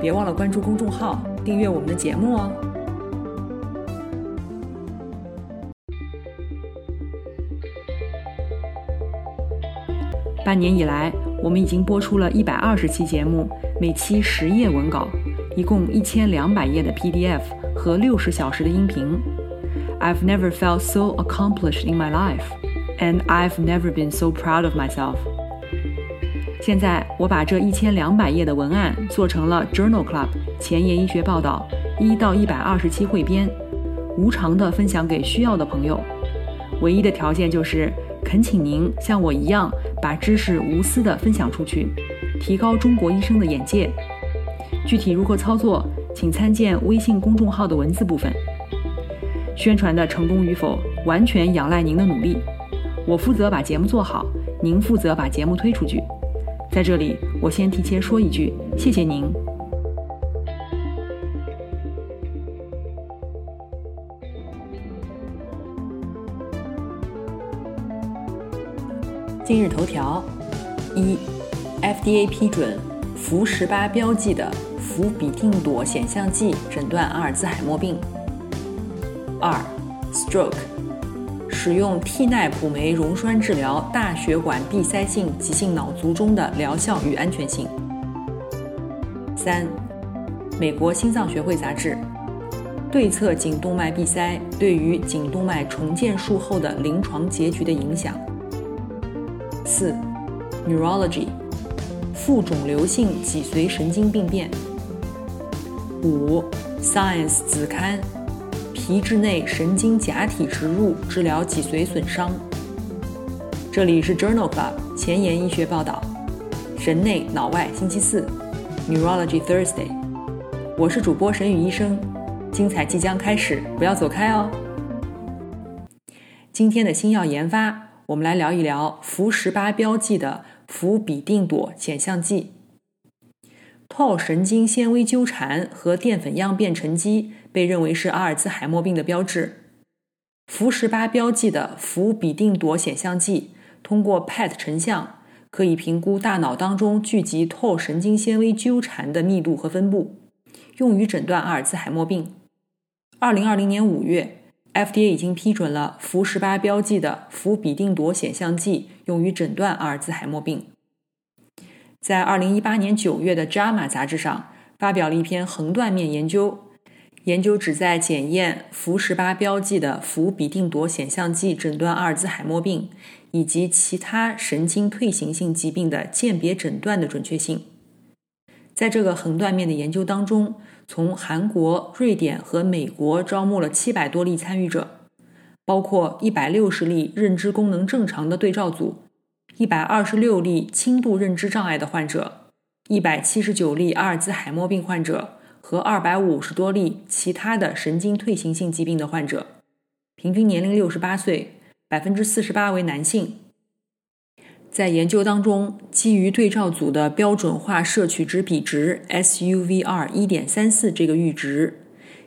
别忘了关注公众号，订阅我们的节目哦。半年以来，我们已经播出了一百二十期节目，每期十页文稿，一共一千两百页的 PDF 和六十小时的音频。I've never felt so accomplished in my life, and I've never been so proud of myself. 现在我把这一千两百页的文案做成了 Journal Club 前沿医学报道一到一百二十期汇编，无偿的分享给需要的朋友。唯一的条件就是恳请您像我一样把知识无私的分享出去，提高中国医生的眼界。具体如何操作，请参见微信公众号的文字部分。宣传的成功与否完全仰赖您的努力，我负责把节目做好，您负责把节目推出去。在这里，我先提前说一句，谢谢您。今日头条：一，FDA 批准氟十八标记的氟比定朵显像剂诊断阿尔兹海默病。二，Stroke。使用替奈普酶溶栓治疗大血管闭塞性急性脑卒中的疗效与安全性。三，美国心脏学会杂志对侧颈动脉闭塞对于颈动脉重建术后的临床结局的影响。四，Neurology 副肿瘤性脊髓神经病变。五，Science 子刊。皮质内神经假体植入治疗脊髓损伤。这里是 Journal Club 前沿医学报道，神内脑外星期四，Neurology Thursday。我是主播沈宇医生，精彩即将开始，不要走开哦。今天的新药研发，我们来聊一聊氟十八标记的氟比定朵显像剂。Tau 神经纤维纠缠和淀粉样变沉积被认为是阿尔兹海默病的标志。氟十八标记的氟比定朵显像剂通过 PET 成像可以评估大脑当中聚集透神经纤维纠缠的密度和分布，用于诊断阿尔兹海默病。二零二零年五月，FDA 已经批准了氟十八标记的氟比定朵显像剂用于诊断阿尔兹海默病。在二零一八年九月的《JAMA》杂志上发表了一篇横断面研究，研究旨在检验氟十八标记的氟比定朵显像剂诊断阿尔兹海默病以及其他神经退行性疾病的鉴别诊断的准确性。在这个横断面的研究当中，从韩国、瑞典和美国招募了七百多例参与者，包括一百六十例认知功能正常的对照组。一百二十六例轻度认知障碍的患者，一百七十九例阿尔兹海默病患者和二百五十多例其他的神经退行性疾病的患者，平均年龄六十八岁，百分之四十八为男性。在研究当中，基于对照组的标准化摄取值比值 SUVR 一点三四这个阈值，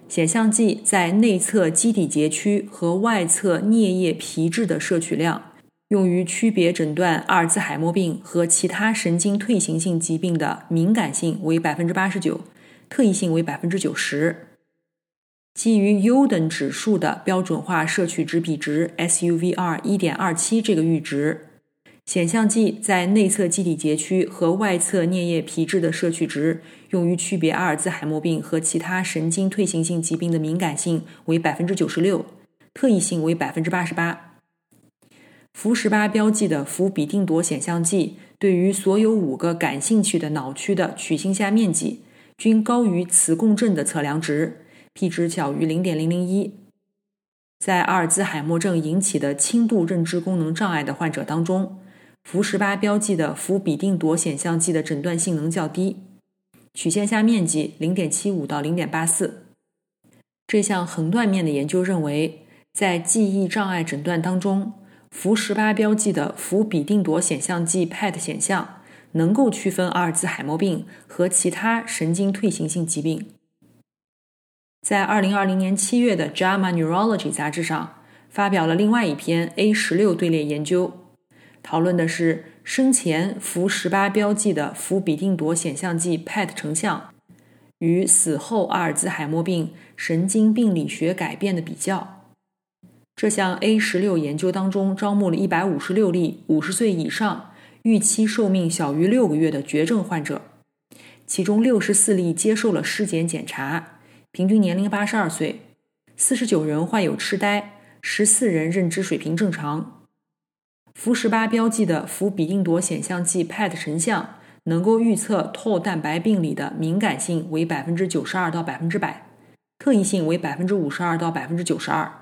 显像剂在内侧基底节区和外侧颞叶皮质的摄取量。用于区别诊断阿尔兹海默病和其他神经退行性疾病的敏感性为百分之八十九，特异性为百分之九十。基于 U 等指数的标准化摄取值比值 SUVR 一点二七这个阈值，显像剂在内侧基底节区和外侧颞叶皮质的摄取值，用于区别阿尔兹海默病和其他神经退行性疾病的敏感性为百分之九十六，特异性为百分之八十八。氟十八标记的氟比定朵显像剂对于所有五个感兴趣的脑区的取心下面积均高于磁共振的测量值，p 值小于零点零零一。在阿尔兹海默症引起的轻度认知功能障碍的患者当中，氟十八标记的氟比定朵显像剂的诊断性能较低，曲线下面积零点七五到零点八四。这项横断面的研究认为，在记忆障碍诊断当中，氟十八标记的氟比定朵显像剂 PET 显像能够区分阿尔兹海默病和其他神经退行性疾病。在二零二零年七月的《JAMA Neurology》杂志上，发表了另外一篇 A 十六队列研究，讨论的是生前氟十八标记的氟比定朵显像剂 PET 成像。与死后阿尔兹海默病神经病理学改变的比较，这项 A 十六研究当中招募了一百五十六例五十岁以上、预期寿命小于六个月的绝症患者，其中六十四例接受了尸检检查，平均年龄八十二岁，四十九人患有痴呆，十四人认知水平正常。氟十八标记的氟比定朵显像剂 PET 成像。能够预测 Tau 蛋白病理的敏感性为百分之九十二到百分之百，特异性为百分之五十二到百分之九十二。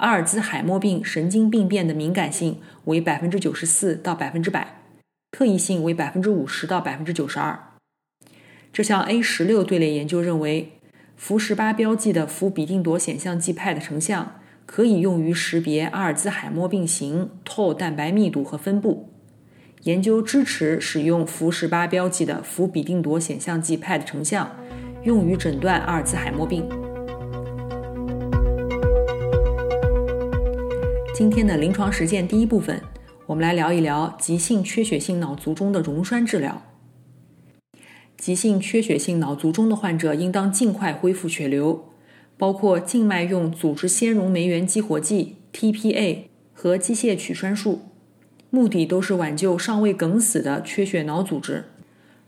阿尔兹海默病神经病变的敏感性为百分之九十四到百分之百，特异性为百分之五十到百分之九十二。这项 A 十六队列研究认为，氟十八标记的氟比定朵显像剂派的成像可以用于识别阿尔兹海默病型 Tau 蛋白密度和分布。研究支持使用氟十八标记的氟比定朵显像剂 PET 成像，用于诊断阿尔兹海默病。今天的临床实践第一部分，我们来聊一聊急性缺血性脑卒中的溶栓治疗。急性缺血性脑卒中的患者应当尽快恢复血流，包括静脉用组织纤溶酶原激活剂 TPA 和机械取栓术。目的都是挽救尚未梗死的缺血脑组织。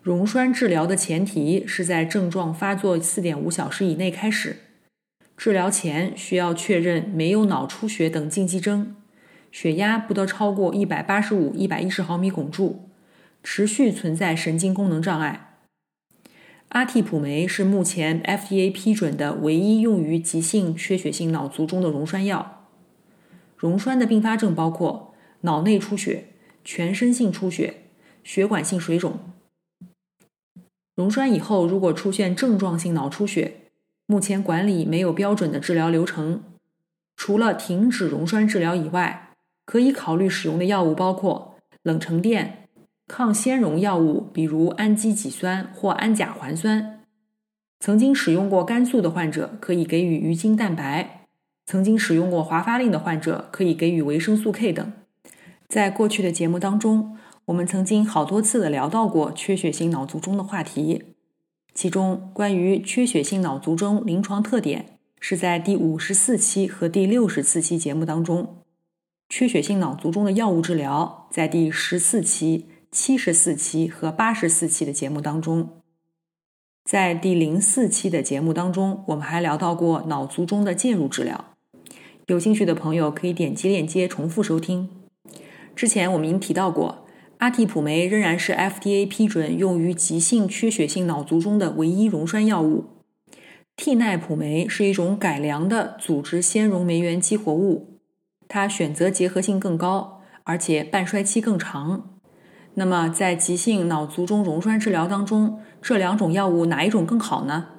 溶栓治疗的前提是在症状发作四点五小时以内开始。治疗前需要确认没有脑出血等禁忌症，血压不得超过一百八十五、一百一十毫米汞柱，持续存在神经功能障碍。阿替普酶是目前 FDA 批准的唯一用于急性缺血性脑卒中的溶栓药。溶栓的并发症包括。脑内出血、全身性出血、血管性水肿。溶栓以后，如果出现症状性脑出血，目前管理没有标准的治疗流程。除了停止溶栓治疗以外，可以考虑使用的药物包括冷沉淀、抗纤溶药物，比如氨基己酸或氨甲环酸。曾经使用过肝素的患者可以给予鱼精蛋白；曾经使用过华发令的患者可以给予维生素 K 等。在过去的节目当中，我们曾经好多次的聊到过缺血性脑卒中的话题，其中关于缺血性脑卒中临床特点是在第五十四期和第六十四期节目当中，缺血性脑卒中的药物治疗在第十四期、七十四期和八十四期的节目当中，在第零四期的节目当中，我们还聊到过脑卒中的介入治疗，有兴趣的朋友可以点击链接重复收听。之前我们已经提到过，阿替普酶仍然是 FDA 批准用于急性缺血性脑卒中的唯一溶栓药物。替奈普酶是一种改良的组织纤溶酶原激活物，它选择结合性更高，而且半衰期更长。那么在急性脑卒中溶栓治疗当中，这两种药物哪一种更好呢？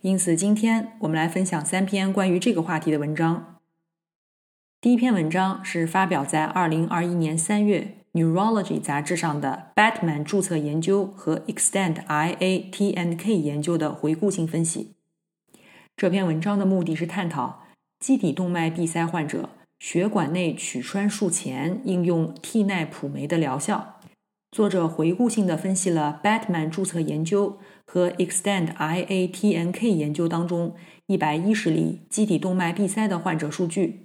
因此，今天我们来分享三篇关于这个话题的文章。第一篇文章是发表在二零二一年三月《Neurology》杂志上的 Batman 注册研究和 Extend IATNK 研究的回顾性分析。这篇文章的目的是探讨基底动脉闭塞患者血管内取栓术前应用替奈普酶的疗效。作者回顾性的分析了 Batman 注册研究和 Extend IATNK 研究当中一百一十例基底动脉闭塞的患者数据。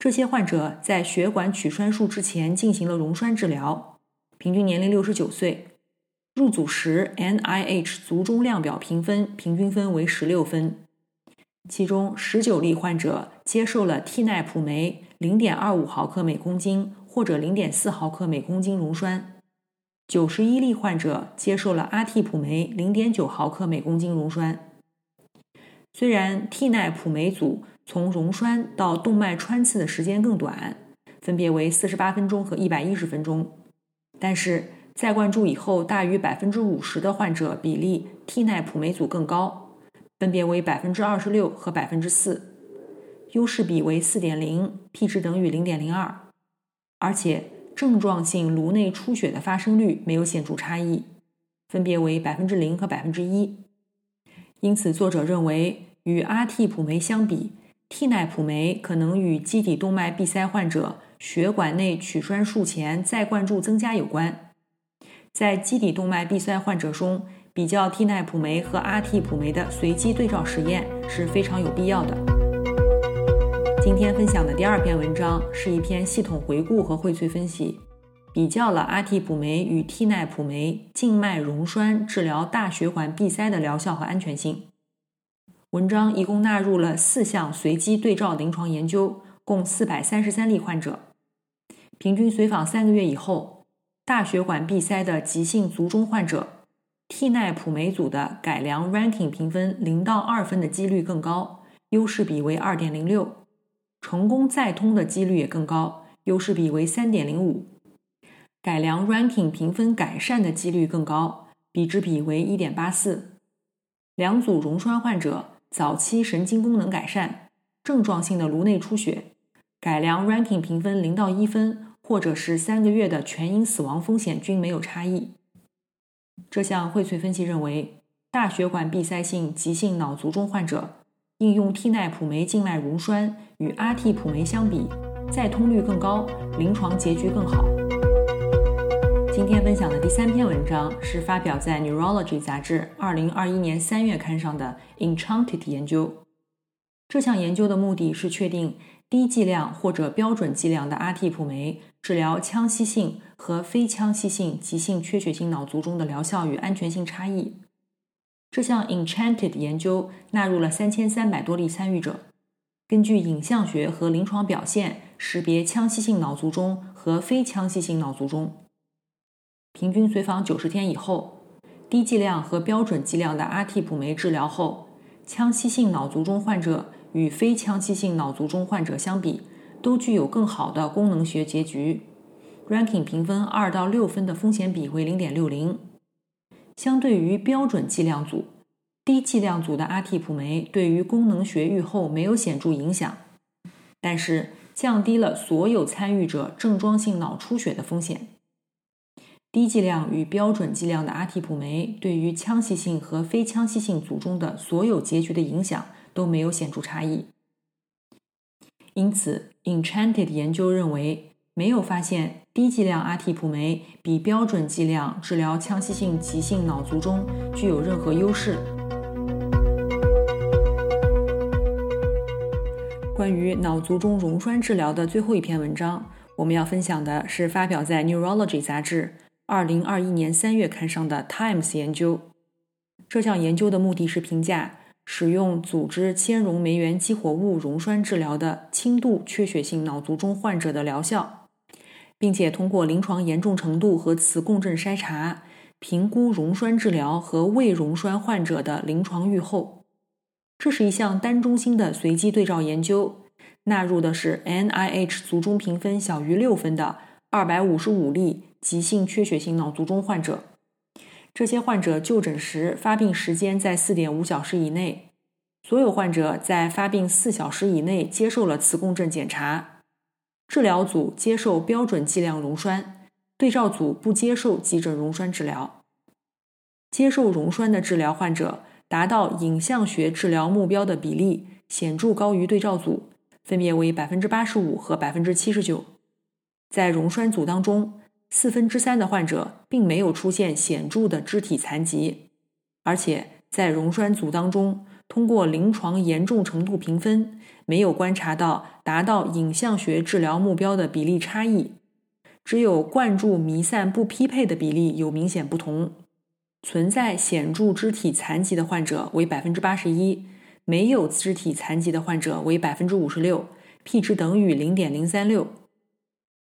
这些患者在血管取栓术之前进行了溶栓治疗，平均年龄六十九岁。入组时，NIH 卒中量表评分平均分为十六分，其中十九例患者接受了替奈普酶零点二五毫克每公斤或者零点四毫克每公斤溶栓，九十一例患者接受了阿替普酶零点九毫克每公斤溶栓。虽然替奈普酶组从溶栓到动脉穿刺的时间更短，分别为四十八分钟和一百一十分钟。但是再灌注以后大于百分之五十的患者比例替奈普酶组更高，分别为百分之二十六和百分之四，优势比为四点零，p 值等于零点零二，而且症状性颅内出血的发生率没有显著差异，分别为百分之零和百分之一。因此，作者认为与阿替普酶相比，替奈普酶可能与基底动脉闭塞患者血管内取栓术前再灌注增加有关。在基底动脉闭塞患者中，比较替奈普酶和阿替普酶的随机对照实验是非常有必要的。今天分享的第二篇文章是一篇系统回顾和荟萃分析，比较了阿替普酶与替奈普酶静脉溶栓治疗大血管闭塞的疗效和安全性。文章一共纳入了四项随机对照临床研究，共四百三十三例患者，平均随访三个月以后。大血管闭塞的急性卒中患者，替奈普酶组的改良 ranking 评分零到二分的几率更高，优势比为二点零六；成功再通的几率也更高，优势比为三点零五；改良 ranking 评分改善的几率更高，比值比为一点八四。两组溶栓患者早期神经功能改善，症状性的颅内出血，改良 ranking 评分零到一分。或者是三个月的全因死亡风险均没有差异。这项荟萃分析认为，大血管闭塞性急性脑卒中患者应用替奈普酶静脉溶栓与阿替普酶相比，再通率更高，临床结局更好。今天分享的第三篇文章是发表在《Neurology》杂志二零二一年三月刊上的 Enchanted 研究。这项研究的目的是确定。低剂量或者标准剂量的阿替普酶治疗腔隙性和非腔隙性急性缺血性脑卒中的疗效与安全性差异。这项 Enchanted 研究纳入了三千三百多例参与者，根据影像学和临床表现识别腔隙性脑卒中和非腔隙性脑卒中。平均随访九十天以后，低剂量和标准剂量的阿替普酶治疗后，腔隙性脑卒中患者。与非腔隙性脑卒中患者相比，都具有更好的功能学结局。Ranking 评分二到六分的风险比为零点六零。相对于标准剂量组，低剂量组的阿替普酶对于功能学预后没有显著影响，但是降低了所有参与者症状性脑出血的风险。低剂量与标准剂量的阿替普酶对于腔隙性和非腔隙性组中的所有结局的影响。都没有显著差异，因此，Enchanted 研究认为没有发现低剂量阿替普酶比标准剂量治疗腔隙性急性脑卒中具有任何优势。关于脑卒中溶栓治疗的最后一篇文章，我们要分享的是发表在《Neurology》杂志二零二一年三月刊上的 Times 研究。这项研究的目的是评价。使用组织纤溶酶原激活物溶栓治疗的轻度缺血性脑卒中患者的疗效，并且通过临床严重程度和磁共振筛查评估溶栓治疗和未溶栓患者的临床预后。这是一项单中心的随机对照研究，纳入的是 NIH 卒中评分小于六分的二百五十五例急性缺血性脑卒中患者。这些患者就诊时发病时间在四点五小时以内，所有患者在发病四小时以内接受了磁共振检查。治疗组接受标准剂量溶栓，对照组不接受急诊溶栓治疗。接受溶栓的治疗患者达到影像学治疗目标的比例显著高于对照组，分别为百分之八十五和百分之七十九。在溶栓组当中。四分之三的患者并没有出现显著的肢体残疾，而且在溶栓组当中，通过临床严重程度评分，没有观察到达到影像学治疗目标的比例差异，只有灌注弥散不匹配的比例有明显不同。存在显著肢体残疾的患者为百分之八十一，没有肢体残疾的患者为百分之五十六，p 值等于零点零三六。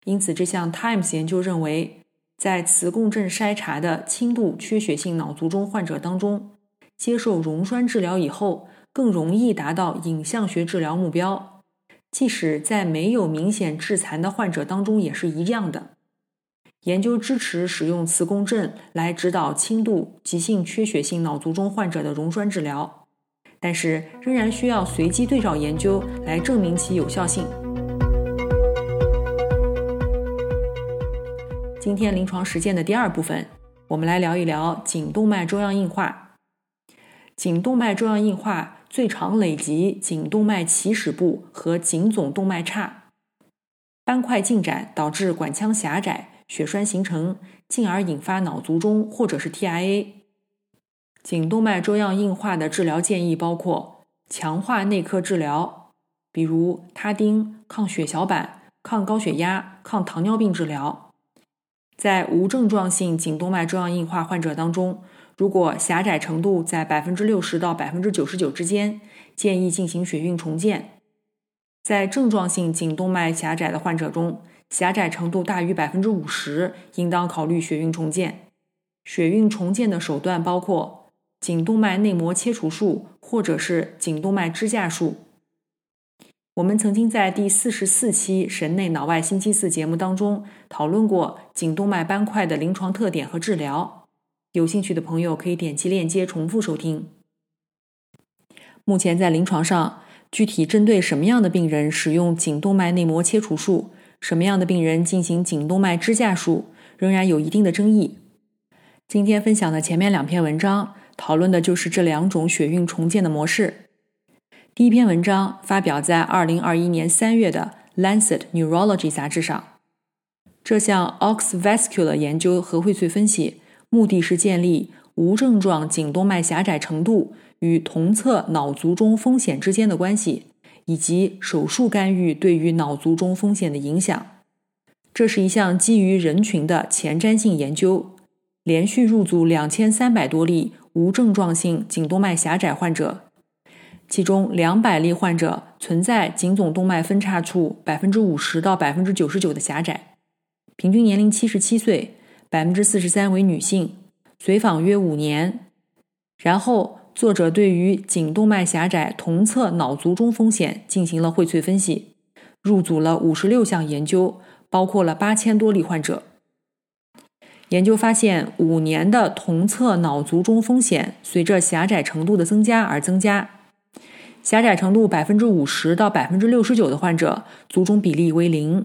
因此，这项 Times 研究认为，在磁共振筛查的轻度缺血性脑卒中患者当中，接受溶栓治疗以后更容易达到影像学治疗目标，即使在没有明显致残的患者当中也是一样的。研究支持使用磁共振来指导轻度急性缺血性脑卒中患者的溶栓治疗，但是仍然需要随机对照研究来证明其有效性。今天临床实践的第二部分，我们来聊一聊颈动脉粥样硬化。颈动脉粥样硬化最常累及颈动脉起始部和颈总动脉叉，斑块进展导致管腔狭窄，血栓形成，进而引发脑卒中或者是 TIA。颈动脉粥样硬化的治疗建议包括强化内科治疗，比如他汀、抗血小板、抗高血压、抗糖尿病治疗。在无症状性颈动脉粥样硬化患者当中，如果狭窄程度在百分之六十到百分之九十九之间，建议进行血运重建。在症状性颈动脉狭窄的患者中，狭窄程度大于百分之五十，应当考虑血运重建。血运重建的手段包括颈动脉内膜切除术或者是颈动脉支架术。我们曾经在第四十四期《神内脑外星期四》节目当中讨论过颈动脉斑块的临床特点和治疗，有兴趣的朋友可以点击链接重复收听。目前在临床上，具体针对什么样的病人使用颈动脉内膜切除术，什么样的病人进行颈动脉支架术，仍然有一定的争议。今天分享的前面两篇文章讨论的就是这两种血运重建的模式。第一篇文章发表在二零二一年三月的《Lancet Neurology》杂志上。这项 Oxvascular 研究和荟萃分析，目的是建立无症状颈动脉狭窄程度与同侧脑卒中风险之间的关系，以及手术干预对于脑卒中风险的影响。这是一项基于人群的前瞻性研究，连续入组两千三百多例无症状性颈动脉狭窄患者。其中两百例患者存在颈总动脉分叉处百分之五十到百分之九十九的狭窄，平均年龄七十七岁，百分之四十三为女性，随访约五年。然后，作者对于颈动脉狭窄同侧脑卒中风险进行了荟萃分析，入组了五十六项研究，包括了八千多例患者。研究发现，五年的同侧脑卒中风险随着狭窄程度的增加而增加。狭窄程度百分之五十到百分之六十九的患者，卒中比例为零；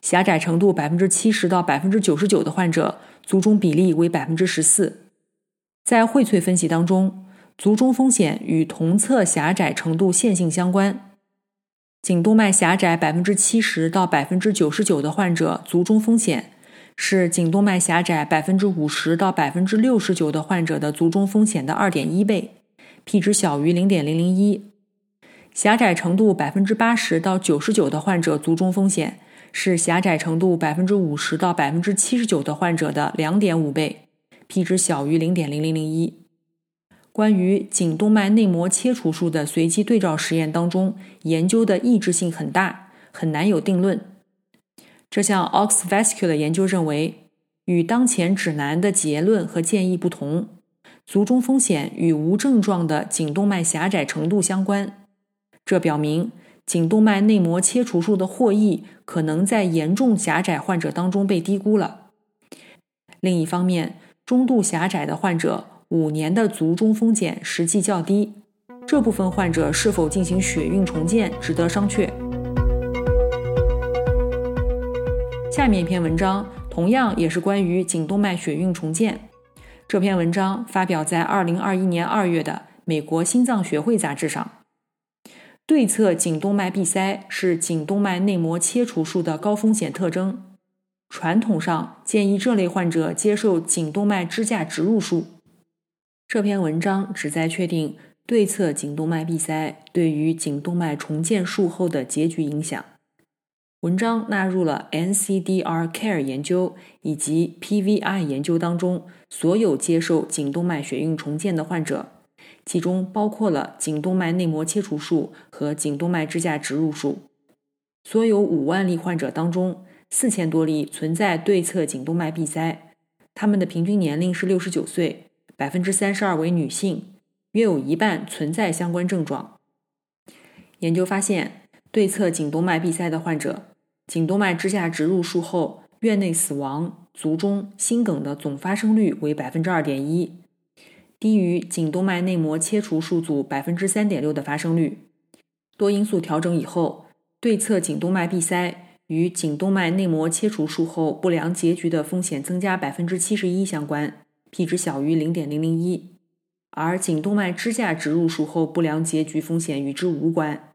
狭窄程度百分之七十到百分之九十九的患者，卒中比例为百分之十四。在荟萃分析当中，卒中风险与同侧狭窄程度线性相关。颈动脉狭窄百分之七十到百分之九十九的患者，卒中风险是颈动脉狭窄百分之五十到百分之六十九的患者的卒中风险的二点一倍，p 值小于零点零零一。狭窄程度百分之八十到九十九的患者卒中风险是狭窄程度百分之五十到百分之七十九的患者的两点五倍，p 值小于零点零零零一。关于颈动脉内膜切除术的随机对照实验当中，研究的异质性很大，很难有定论。这项 Oxvascular 研究认为，与当前指南的结论和建议不同，卒中风险与无症状的颈动脉狭窄程度相关。这表明颈动脉内膜切除术的获益可能在严重狭窄患者当中被低估了。另一方面，中度狭窄的患者五年的卒中风险实际较低，这部分患者是否进行血运重建值得商榷。下面一篇文章同样也是关于颈动脉血运重建，这篇文章发表在二零二一年二月的《美国心脏学会杂志》上。对侧颈动脉闭塞是颈动脉内膜切除术的高风险特征。传统上建议这类患者接受颈动脉支架植入术。这篇文章旨在确定对侧颈动脉闭塞对于颈动脉重建术后的结局影响。文章纳入了 NCDR Care 研究以及 PVI 研究当中所有接受颈动脉血运重建的患者。其中包括了颈动脉内膜切除术和颈动脉支架植入术。所有五万例患者当中，四千多例存在对侧颈动脉闭塞，他们的平均年龄是六十九岁，百分之三十二为女性，约有一半存在相关症状。研究发现，对侧颈动脉闭塞的患者，颈动脉支架植入术后院内死亡、卒中、心梗的总发生率为百分之二点一，低于颈动脉内膜切除术组百分之三点六的发生率。多因素调整以后，对侧颈动脉闭塞与颈动脉内膜切除术后不良结局的风险增加百分之七十一相关，p 值小于零点零零一。而颈动脉支架植入术后不良结局风险与之无关，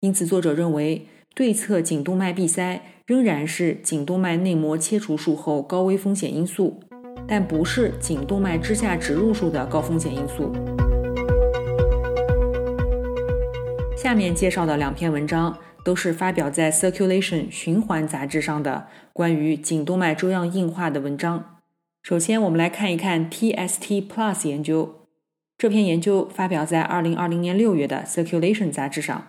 因此作者认为对侧颈动脉闭塞仍然是颈动脉内膜切除术后高危风险因素，但不是颈动脉支架植入术的高风险因素。下面介绍的两篇文章都是发表在《Circulation》循环杂志上的关于颈动脉粥样硬化的文章。首先，我们来看一看 TST Plus 研究。这篇研究发表在2020年6月的《Circulation》杂志上。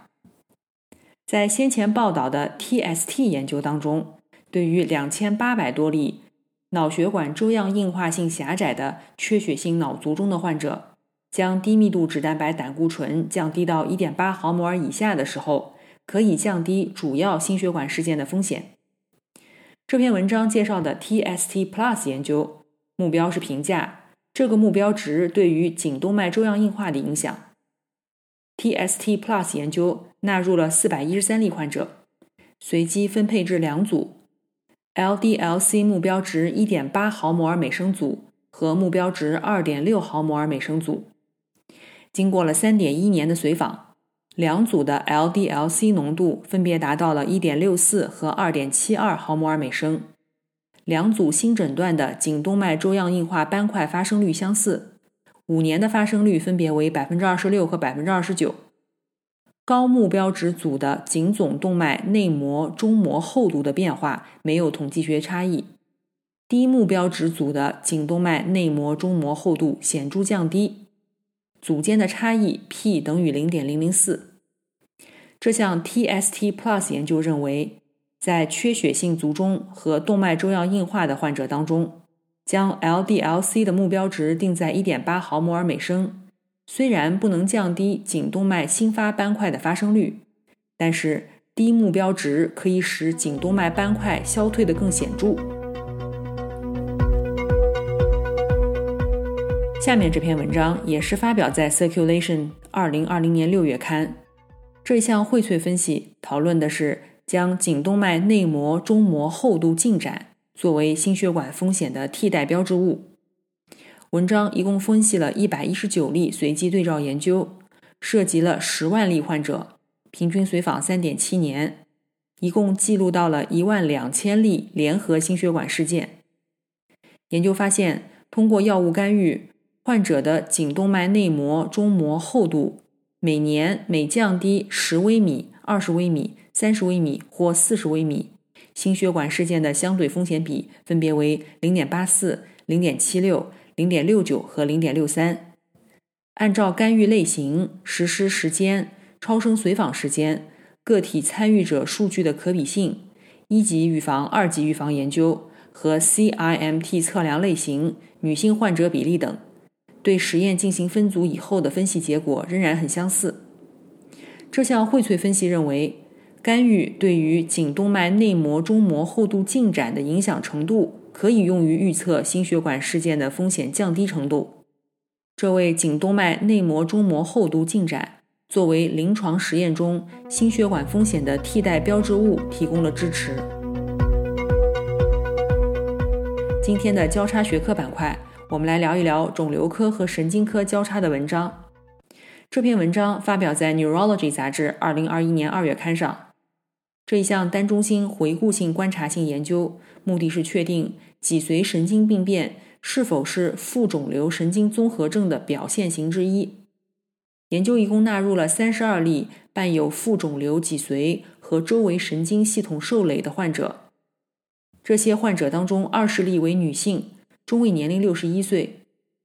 在先前报道的 TST 研究当中，对于2800多例脑血管粥样硬化性狭窄的缺血性脑卒中的患者，将低密度脂蛋白胆固醇降低到1.8毫摩尔以下的时候，可以降低主要心血管事件的风险。这篇文章介绍的 TST Plus 研究。目标是评价这个目标值对于颈动脉粥样硬化的影响。TST Plus 研究纳入了四百一十三例患者，随机分配至两组：LDL-C 目标值一点八毫摩尔每升组和目标值二点六毫摩尔每升组。经过了三点一年的随访，两组的 LDL-C 浓度分别达到了一点六四和二点七二毫摩尔每升。两组新诊断的颈动脉粥样硬化斑块发生率相似，五年的发生率分别为百分之二十六和百分之二十九。高目标值组的颈总动脉内膜中膜厚度的变化没有统计学差异，低目标值组的颈动脉内膜中膜厚度显著降低，组间的差异 p 等于零点零零四。这项 TST Plus 研究认为。在缺血性卒中和动脉粥样硬化的患者当中，将 LDL-C 的目标值定在1.8毫摩尔每升，虽然不能降低颈动脉新发斑块的发生率，但是低目标值可以使颈动脉斑块消退的更显著。下面这篇文章也是发表在《Circulation》2020年6月刊，这项荟萃分析讨论的是。将颈动脉内膜中膜厚度进展作为心血管风险的替代标志物。文章一共分析了一百一十九例随机对照研究，涉及了十万例患者，平均随访三点七年，一共记录到了一万两千例联合心血管事件。研究发现，通过药物干预，患者的颈动脉内膜中膜厚度每年每降低十微米、二十微米。三十微米或四十微米，心血管事件的相对风险比分别为零点八四、零点七六、零点六九和零点六三。按照干预类型、实施时间、超声随访时间、个体参与者数据的可比性、一级预防、二级预防研究和 CIMT 测量类型、女性患者比例等，对实验进行分组以后的分析结果仍然很相似。这项荟萃分析认为。干预对于颈动脉内膜中膜厚度进展的影响程度，可以用于预测心血管事件的风险降低程度。这为颈动脉内膜中膜厚度进展作为临床实验中心血管风险的替代标志物提供了支持。今天的交叉学科板块，我们来聊一聊肿瘤科和神经科交叉的文章。这篇文章发表在《Neurology》杂志2021年2月刊上。这一项单中心回顾性观察性研究，目的是确定脊髓神经病变是否是副肿瘤神经综合症的表现型之一。研究一共纳入了三十二例伴有副肿瘤脊髓和周围神经系统受累的患者。这些患者当中，二十例为女性，中位年龄六十一岁，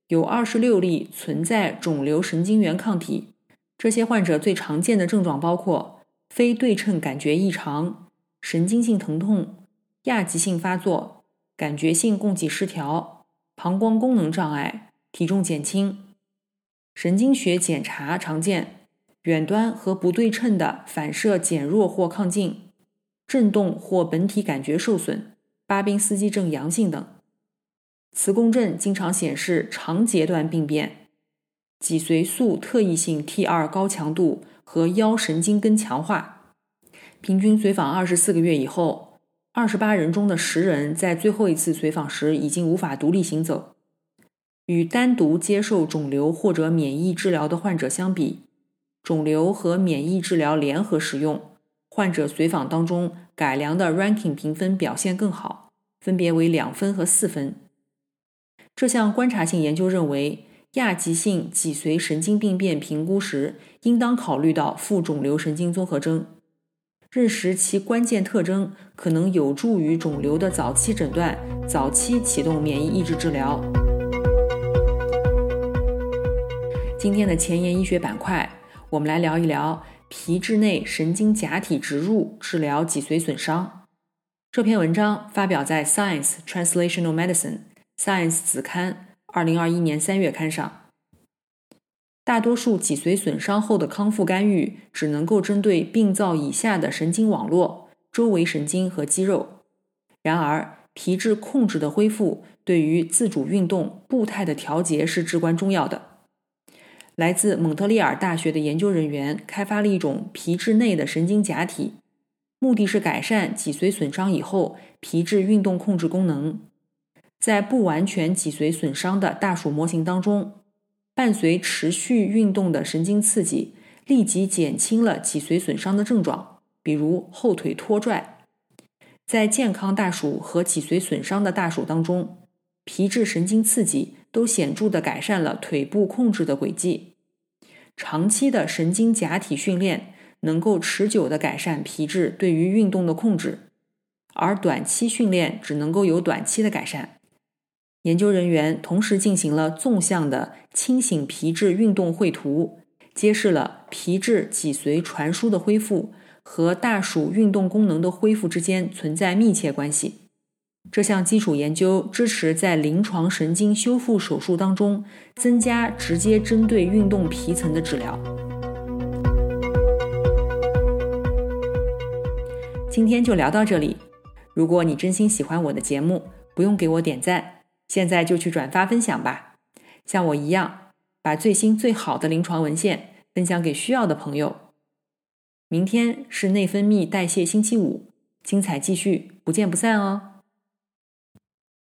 有二十六例存在肿瘤神经元抗体。这些患者最常见的症状包括。非对称感觉异常、神经性疼痛、亚急性发作、感觉性供给失调、膀胱功能障碍、体重减轻。神经学检查常见远端和不对称的反射减弱或亢进、振动或本体感觉受损、巴宾斯基症阳性等。磁共振经常显示长阶段病变，脊髓素特异性 T2 高强度和腰神经根强化。平均随访二十四个月以后，二十八人中的十人在最后一次随访时已经无法独立行走。与单独接受肿瘤或者免疫治疗的患者相比，肿瘤和免疫治疗联合使用，患者随访当中改良的 ranking 评分表现更好，分别为两分和四分。这项观察性研究认为，亚急性脊髓神经病变评估时，应当考虑到副肿瘤神经综合征，认识其关键特征，可能有助于肿瘤的早期诊断，早期启动免疫抑制治疗。今天的前沿医学板块，我们来聊一聊皮质内神经假体植入治疗脊髓损伤。这篇文章发表在《Science Translational Medicine》Science 子刊二零二一年三月刊上。大多数脊髓损伤后的康复干预只能够针对病灶以下的神经网络、周围神经和肌肉。然而，皮质控制的恢复对于自主运动、步态的调节是至关重要的。来自蒙特利尔大学的研究人员开发了一种皮质内的神经假体，目的是改善脊髓损伤以后皮质运动控制功能。在不完全脊髓损伤的大鼠模型当中，伴随持续运动的神经刺激，立即减轻了脊髓损伤的症状，比如后腿拖拽。在健康大鼠和脊髓损伤的大鼠当中，皮质神经刺激。都显著地改善了腿部控制的轨迹。长期的神经假体训练能够持久地改善皮质对于运动的控制，而短期训练只能够有短期的改善。研究人员同时进行了纵向的清醒皮质运动绘图，揭示了皮质脊髓传输的恢复和大鼠运动功能的恢复之间存在密切关系。这项基础研究支持在临床神经修复手术当中增加直接针对运动皮层的治疗。今天就聊到这里。如果你真心喜欢我的节目，不用给我点赞，现在就去转发分享吧。像我一样，把最新最好的临床文献分享给需要的朋友。明天是内分泌代谢星期五，精彩继续，不见不散哦。